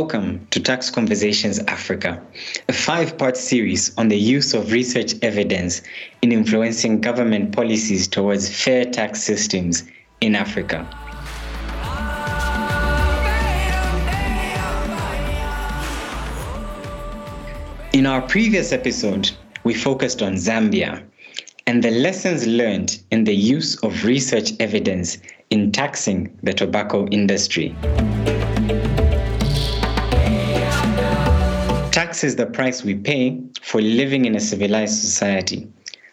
Welcome to Tax Conversations Africa, a five part series on the use of research evidence in influencing government policies towards fair tax systems in Africa. In our previous episode, we focused on Zambia and the lessons learned in the use of research evidence in taxing the tobacco industry. Is the price we pay for living in a civilized society.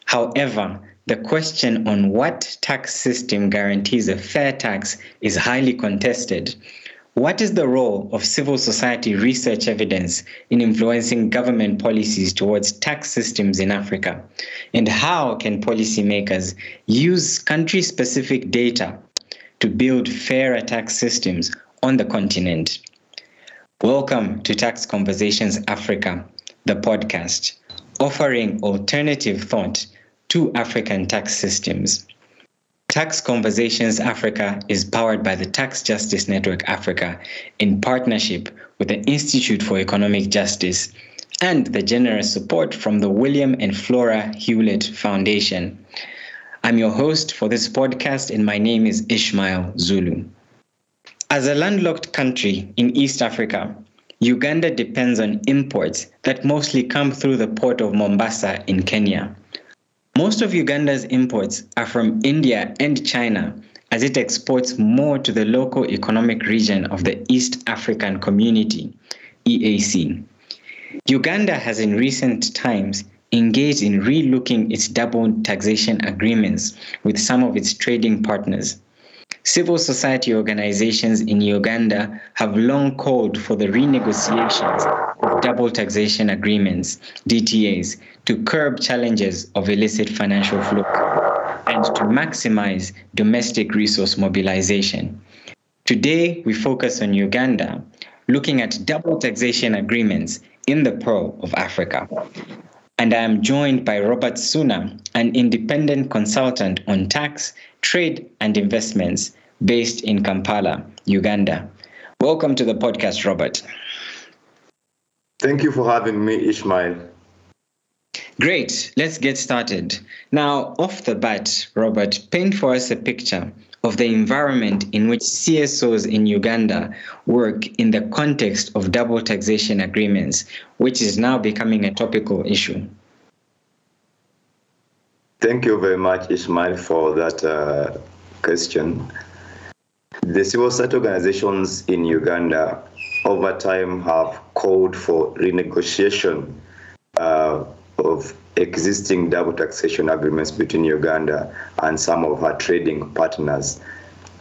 However, the question on what tax system guarantees a fair tax is highly contested. What is the role of civil society research evidence in influencing government policies towards tax systems in Africa? And how can policymakers use country specific data to build fairer tax systems on the continent? Welcome to Tax Conversations Africa, the podcast, offering alternative thought to African tax systems. Tax Conversations Africa is powered by the Tax Justice Network Africa in partnership with the Institute for Economic Justice and the generous support from the William and Flora Hewlett Foundation. I'm your host for this podcast, and my name is Ishmael Zulu. As a landlocked country in East Africa, Uganda depends on imports that mostly come through the port of Mombasa in Kenya. Most of Uganda's imports are from India and China, as it exports more to the local economic region of the East African Community, EAC. Uganda has in recent times engaged in relooking its double taxation agreements with some of its trading partners. Civil society organizations in Uganda have long called for the renegotiations of double taxation agreements, DTAs, to curb challenges of illicit financial flow and to maximize domestic resource mobilization. Today, we focus on Uganda, looking at double taxation agreements in the Pearl of Africa. And I am joined by Robert Ssuuna, an independent consultant on tax trade, and investments based in Kampala, Uganda. Welcome to the podcast, Robert. Thank you for having me, Ishmael. Great, let's get started. Now, off the bat, Robert, paint for us a picture of the environment in which CSOs in Uganda work in the context of double taxation agreements, which is now becoming a topical issue. Thank you very much, Ishmael, for that uh, question. The civil society organizations in Uganda over time have called for renegotiation uh, of existing double taxation agreements between Uganda and some of her trading partners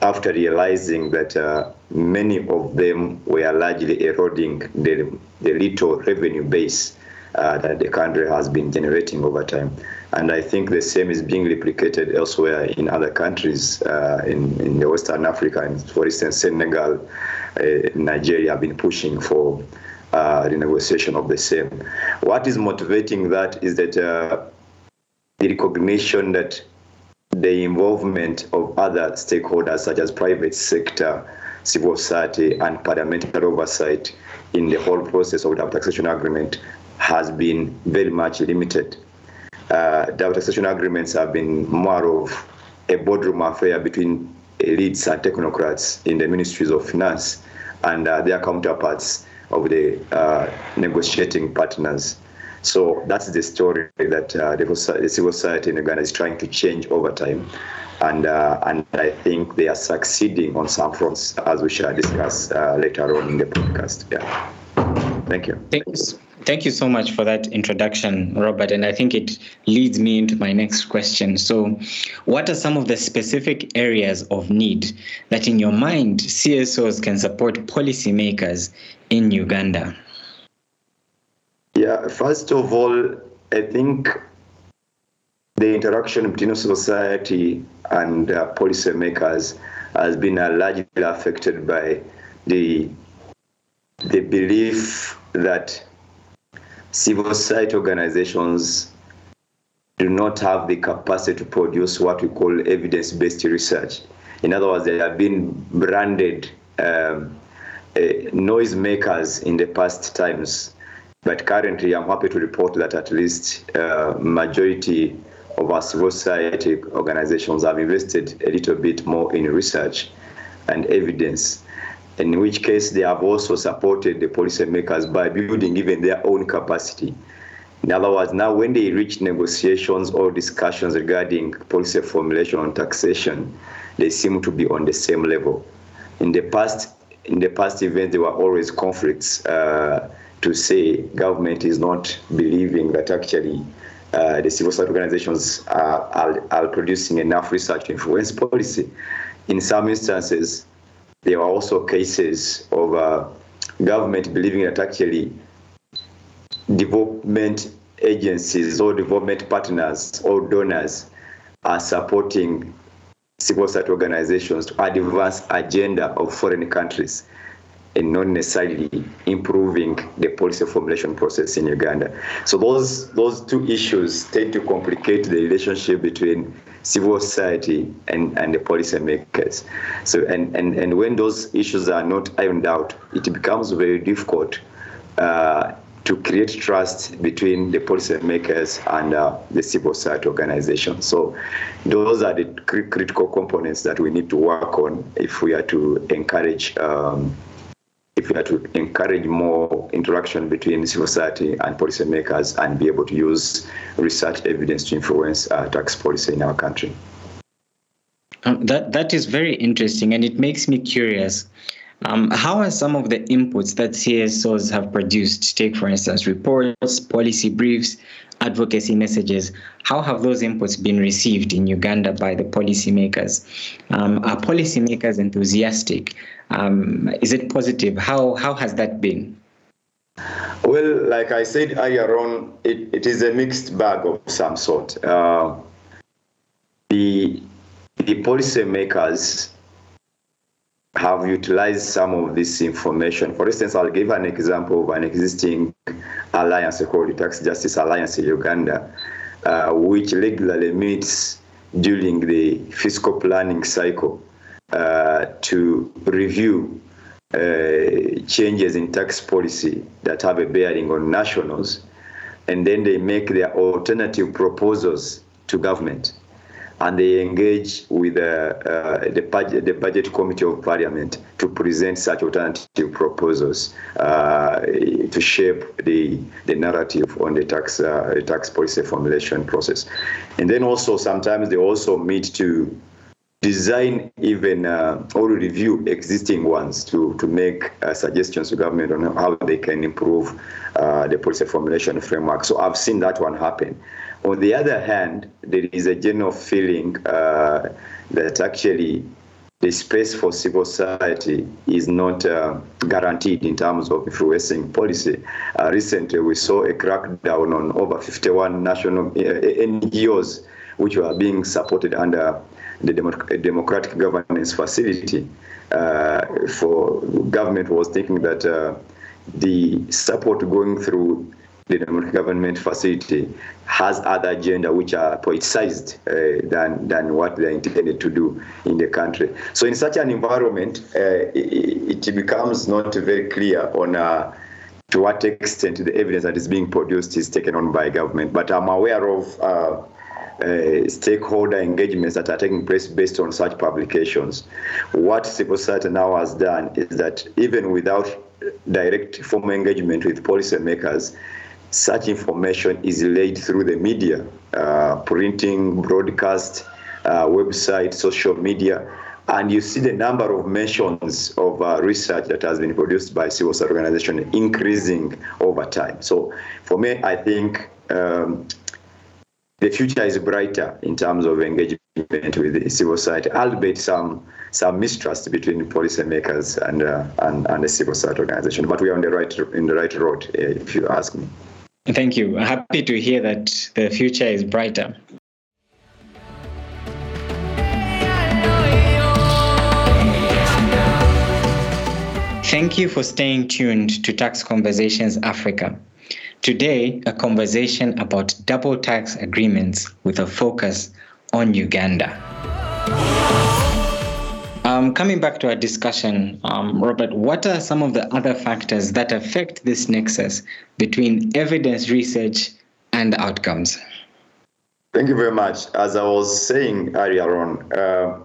after realizing that uh, many of them were largely eroding the, the little revenue base uh, that the country has been generating over time. And I think the same is being replicated elsewhere in other countries uh, in, in Western Africa. And for instance, Senegal, uh, Nigeria have been pushing for uh, renegotiation of the same. What is motivating that is that uh, the recognition that the involvement of other stakeholders such as private sector, civil society, and parliamentary oversight in the whole process of the taxation agreement has been very much limited. Uh, double taxation agreements have been more of a boardroom affair between elites and technocrats in the ministries of finance and uh, their counterparts of the uh, negotiating partners. So that's the story that uh, the, civil society in Uganda is trying to change over time. And, uh, and I think they are succeeding on some fronts, as we shall discuss uh, later on in the podcast. Yeah. Thank you. Thanks. Thank you so much for that introduction, Robert. And I think it leads me into my next question. So, what are some of the specific areas of need that, in your mind, CSOs can support policymakers in Uganda? Yeah, first of all, I think the interaction between society and uh, policymakers has been uh, largely affected by the the belief that civil society organizations do not have the capacity to produce what we call evidence-based research. In other words, they have been branded um, noisemakers in the past times. But currently, I'm happy to report that at least uh, majority of our civil society organizations have invested a little bit more in research and evidence, in which case they have also supported the policymakers by building even their own capacity. In other words, now when they reach negotiations or discussions regarding policy formulation on taxation, they seem to be on the same level. In the past, in the past events, there were always conflicts uh, to say government is not believing that actually uh, the civil society organizations are, are, are, producing enough research to influence policy. In some instances, there are also cases of uh, government believing that actually development agencies or development partners or donors are supporting civil society organizations to advance agenda of foreign countries and not necessarily improving the policy formulation process in Uganda. So those those two issues tend to complicate the relationship between civil society and, and the policymakers. So and, and, and when those issues are not ironed out, it becomes very difficult uh, to create trust between the policymakers and uh, the civil society organization. So those are the cr- critical components that we need to work on if we are to encourage um, if we are to encourage more interaction between civil society and policymakers and be able to use research evidence to influence uh, tax policy in our country. Um, that that is very interesting, and it makes me curious. Um, how are some of the inputs that CSOs have produced, take for instance reports, policy briefs, advocacy messages, how have those inputs been received in Uganda by the policymakers? Um, are policymakers enthusiastic? Um, is it positive? How, how has that been? Well, like I said earlier on, it, it is a mixed bag of some sort. Uh, the, the policymakers have utilized some of this information. For instance, I'll give an example of an existing alliance called the Tax Justice Alliance in Uganda, uh, which regularly meets during the fiscal planning cycle uh, to review uh, changes in tax policy that have a bearing on nationals, and then they make their alternative proposals to government and they engage with uh, uh, the, budget, the budget committee of parliament to present such alternative proposals uh, to shape the, the narrative on the tax uh, tax policy formulation process. And then also sometimes they also meet to design even uh, or review existing ones to, to make uh, suggestions to government on how they can improve the policy formulation framework. So I've seen that one happen. On the other hand, there is a general feeling uh, that actually the space for civil society is not uh, guaranteed in terms of influencing policy. Uh, recently, we saw a crackdown on over 51 national uh, NGOs which were being supported under the democratic governance facility. Uh, for government was thinking that uh, the support going through the democratic government facility has other agenda which are politicized uh, than than what they're intended to do in the country. So in such an environment, uh, it, it, becomes not very clear on uh, to what extent the evidence that is being produced is taken on by government. But I'm aware of. Uh, uh, stakeholder engagements that are taking place based on such publications. What civil society now has done is that even without direct formal engagement with policymakers, such information is laid through the media, uh, printing, broadcast, uh, website, social media, and you see the number of mentions of uh, research that has been produced by civil society organizations increasing over time. So for me, I think um, the future is brighter in terms of engagement with the civil society, albeit some some mistrust between policymakers and, uh, and and the civil society organization. But we are on the right in the right road, uh, if you ask me. Thank you. Happy to hear that the future is brighter. Thank you for staying tuned to Tax Conversations Africa. Today, a conversation about double tax agreements with a focus on Uganda. Um, coming back to our discussion, um, Robert, what are some of the other factors that affect this nexus between evidence research and outcomes? Thank you very much. As I was saying earlier on, uh,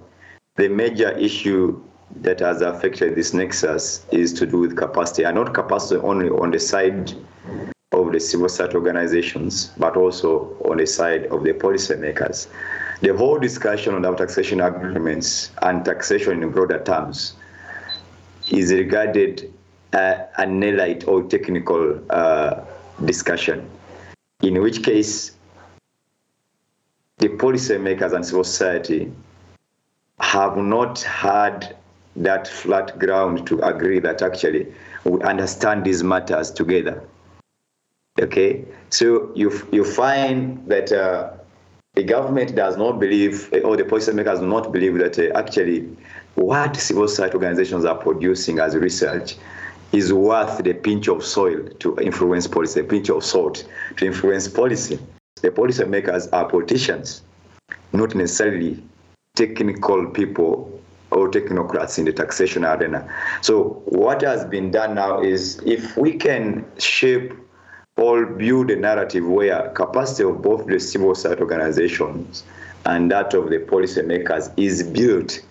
the major issue that has affected this nexus is to do with capacity, and not capacity only on the side of the civil society organizations, but also on the side of the policymakers. The whole discussion on our taxation agreements and taxation in broader terms is regarded uh, an elite or technical uh, discussion, in which case the policymakers and civil society have not had that flat ground to agree that actually we understand these matters together. Okay, so you you find that uh, the government does not believe, or the policymakers do not believe that uh, actually what civil society organizations are producing as research is worth the pinch of soil to influence policy, a pinch of salt to influence policy. The policymakers are politicians, not necessarily technical people or technocrats in the taxation arena. So what has been done now is if we can shape or build a narrative where capacity of both the civil society organizations and that of the policymakers is built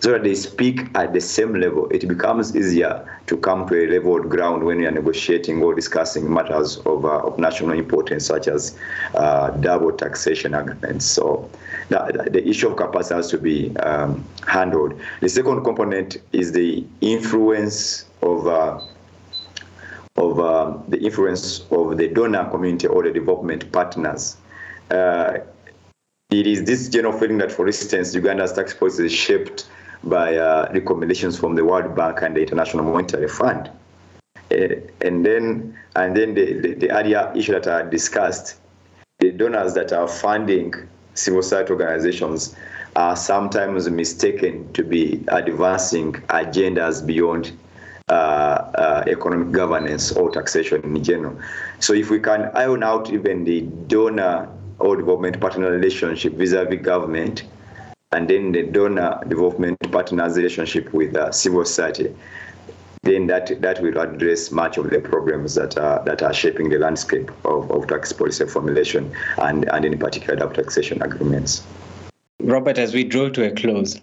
so that they speak at the same level, it becomes easier to come to a level of ground when you are negotiating or discussing matters of, uh, of national importance, such as uh, double taxation agreements. So the, the issue of capacity has to be um, handled. The second component is the influence of uh, of uh, the influence of the donor community or the development partners. Uh, it is this general feeling that, for instance, Uganda's tax policy is shaped by uh, recommendations from the World Bank and the International Monetary Fund. Uh, and then, and then the, the, the other issue that I discussed, the donors that are funding civil society organizations are sometimes mistaken to be advancing agendas beyond uh, uh, economic governance or taxation in general. So if we can iron out even the donor or development partner relationship vis-a-vis government, and then the donor development partners relationship with uh, civil society, then that, that will address much of the problems that are, that are shaping the landscape of, of tax policy formulation and, and in particular taxation agreements. Robert, as we draw to a close,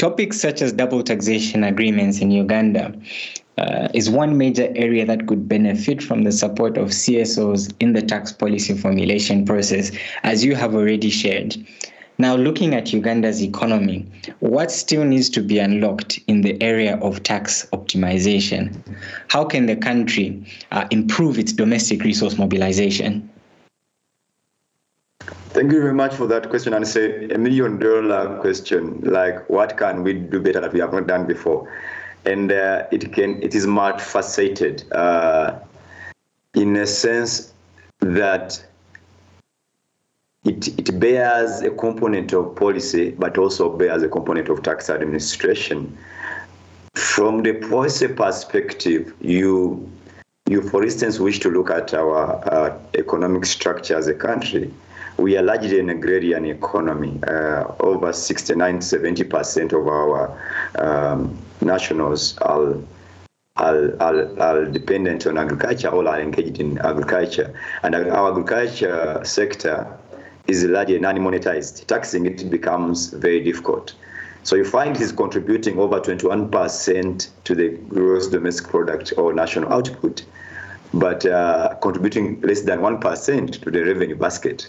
topics such as double taxation agreements in Uganda uh, is one major area that could benefit from the support of CSOs in the tax policy formulation process, as you have already shared. Now, looking at Uganda's economy, what still needs to be unlocked in the area of tax optimization? How can the country uh, improve its domestic resource mobilization? Thank you very much for that question. And it's a, million dollar question. Like, what can we do better that we have not done before? And uh, it can it is multifaceted uh, in a sense that it, it bears a component of policy, but also bears a component of tax administration. From the policy perspective, you, you for instance, wish to look at our uh, economic structure as a country. We are largely an agrarian economy. Uh, over 69, 70% of our um, nationals are are, are, are, dependent on agriculture or are engaged in agriculture. And our agriculture sector is largely non-monetized. Taxing it becomes very difficult. So you find is contributing over 21% to the gross domestic product or national output, but uh, contributing less than 1% to the revenue basket.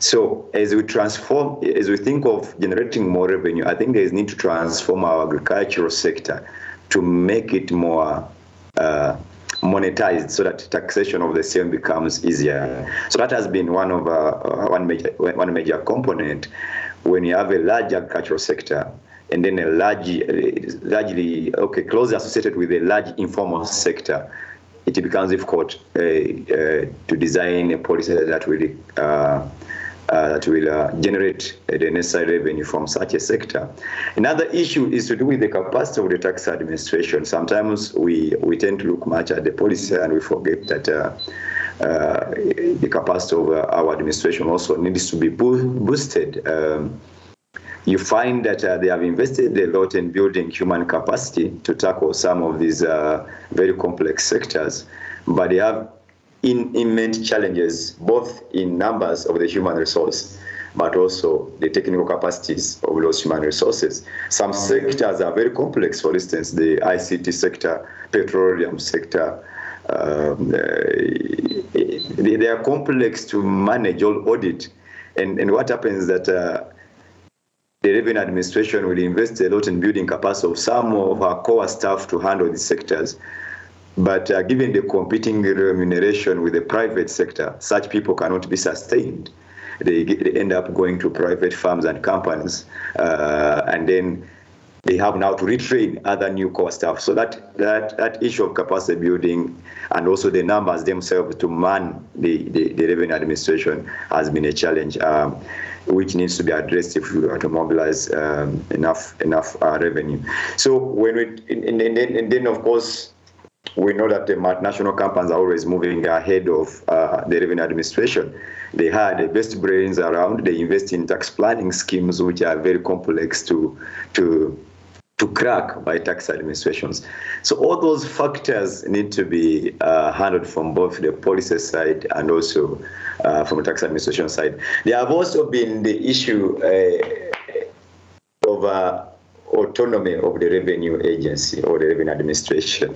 So as we transform, as we think of generating more revenue, I think there is need to transform our agricultural sector to make it more uh, monetized so that taxation of the same becomes easier. So that has been one of uh, one major one major component when you have a large agricultural sector and then a large, largely okay closely associated with a large informal sector. It becomes difficult uh, uh, to design a policy that really uh, uh, that will uh, generate the necessary revenue from such a sector. Another issue is to do with the capacity of the tax administration. Sometimes we, we tend to look much at the policy and we forget that uh, uh, the capacity of uh, our administration also needs to be bo- boosted. Um, you find that uh, they have invested a lot in building human capacity to tackle some of these uh, very complex sectors, but they have in, immense challenges, both in numbers of the human resource, but also the technical capacities of those human resources. Some sectors are very complex, for instance, the ICT sector, petroleum sector, um, uh, they, they, are complex to manage or audit. And, and what happens that uh, the revenue administration will invest a lot in building capacity of some of our core staff to handle these sectors. But uh, given the competing remuneration with the private sector, such people cannot be sustained. They, they end up going to private firms and companies, uh, and then they have now to retrain other new core staff. So that that that issue of capacity building and also the numbers themselves to man the, the, the revenue administration has been a challenge. Um, which needs to be addressed if we are to mobilize um, enough enough uh, revenue. So when we and, and, and then of course we know that the multinational companies are always moving ahead of uh, the revenue administration. They had the best brains around. They invest in tax planning schemes, which are very complex to to to crack by tax administrations. So all those factors need to be uh, handled from both the policy side and also uh, from the tax administration side. There have also been the issue uh, of uh, autonomy of the revenue agency or the revenue administration.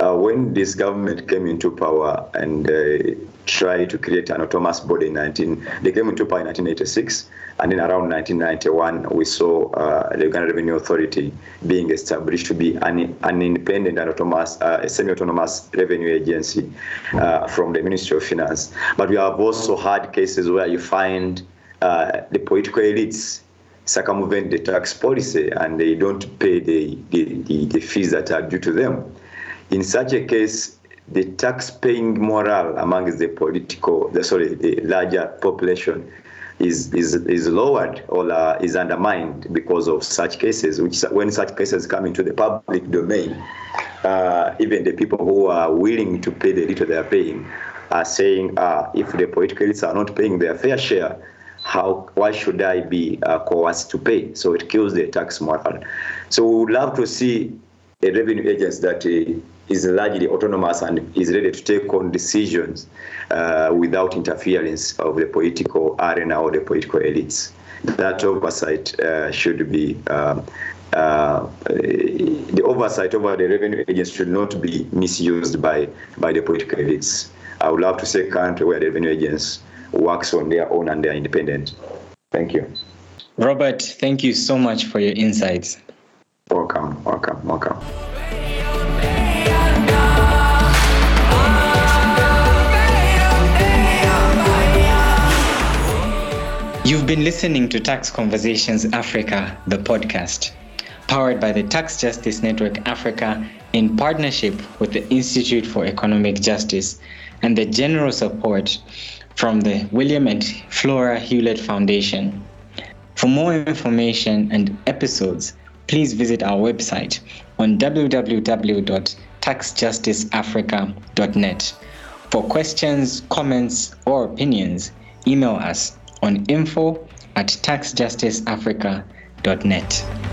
Uh, when this government came into power and uh, tried to create an autonomous body in 19, they came into power in 1986, and then around 1991 we saw uh, the Uganda Revenue Authority being established to be an, an independent and autonomous, uh, semi-autonomous revenue agency uh, from the Ministry of Finance. But we have also had cases where you find uh, the political elites circumvent the tax policy and they don't pay the, the, the, the fees that are due to them. In such a case, the tax-paying morale amongst the political, the, sorry, the larger population is is is lowered or uh, is undermined because of such cases. Which when such cases come into the public domain, uh, even the people who are willing to pay the little they are paying are saying, uh, if the political elites are not paying their fair share, how why should I be uh, coerced to pay? So it kills the tax morale. So we would love to see a revenue agency that uh, is largely autonomous and is ready to take on decisions uh, without interference of the political arena or the political elites. That oversight uh, should be um, uh, the oversight over the revenue agency should not be misused by by the political elites. I would love to see a country where the revenue agents works on their own and they are independent. Thank you. Robert, thank you so much for your insights. Welcome, welcome, welcome. You've been listening to Tax Conversations Africa, the podcast, powered by the Tax Justice Network Africa in partnership with the Institute for Economic Justice and the general support from the William and Flora Hewlett Foundation. For more information and episodes, please visit our website on www.taxjusticeafrica.net. For questions, comments, or opinions, email us on info at taxjusticeafrica.net.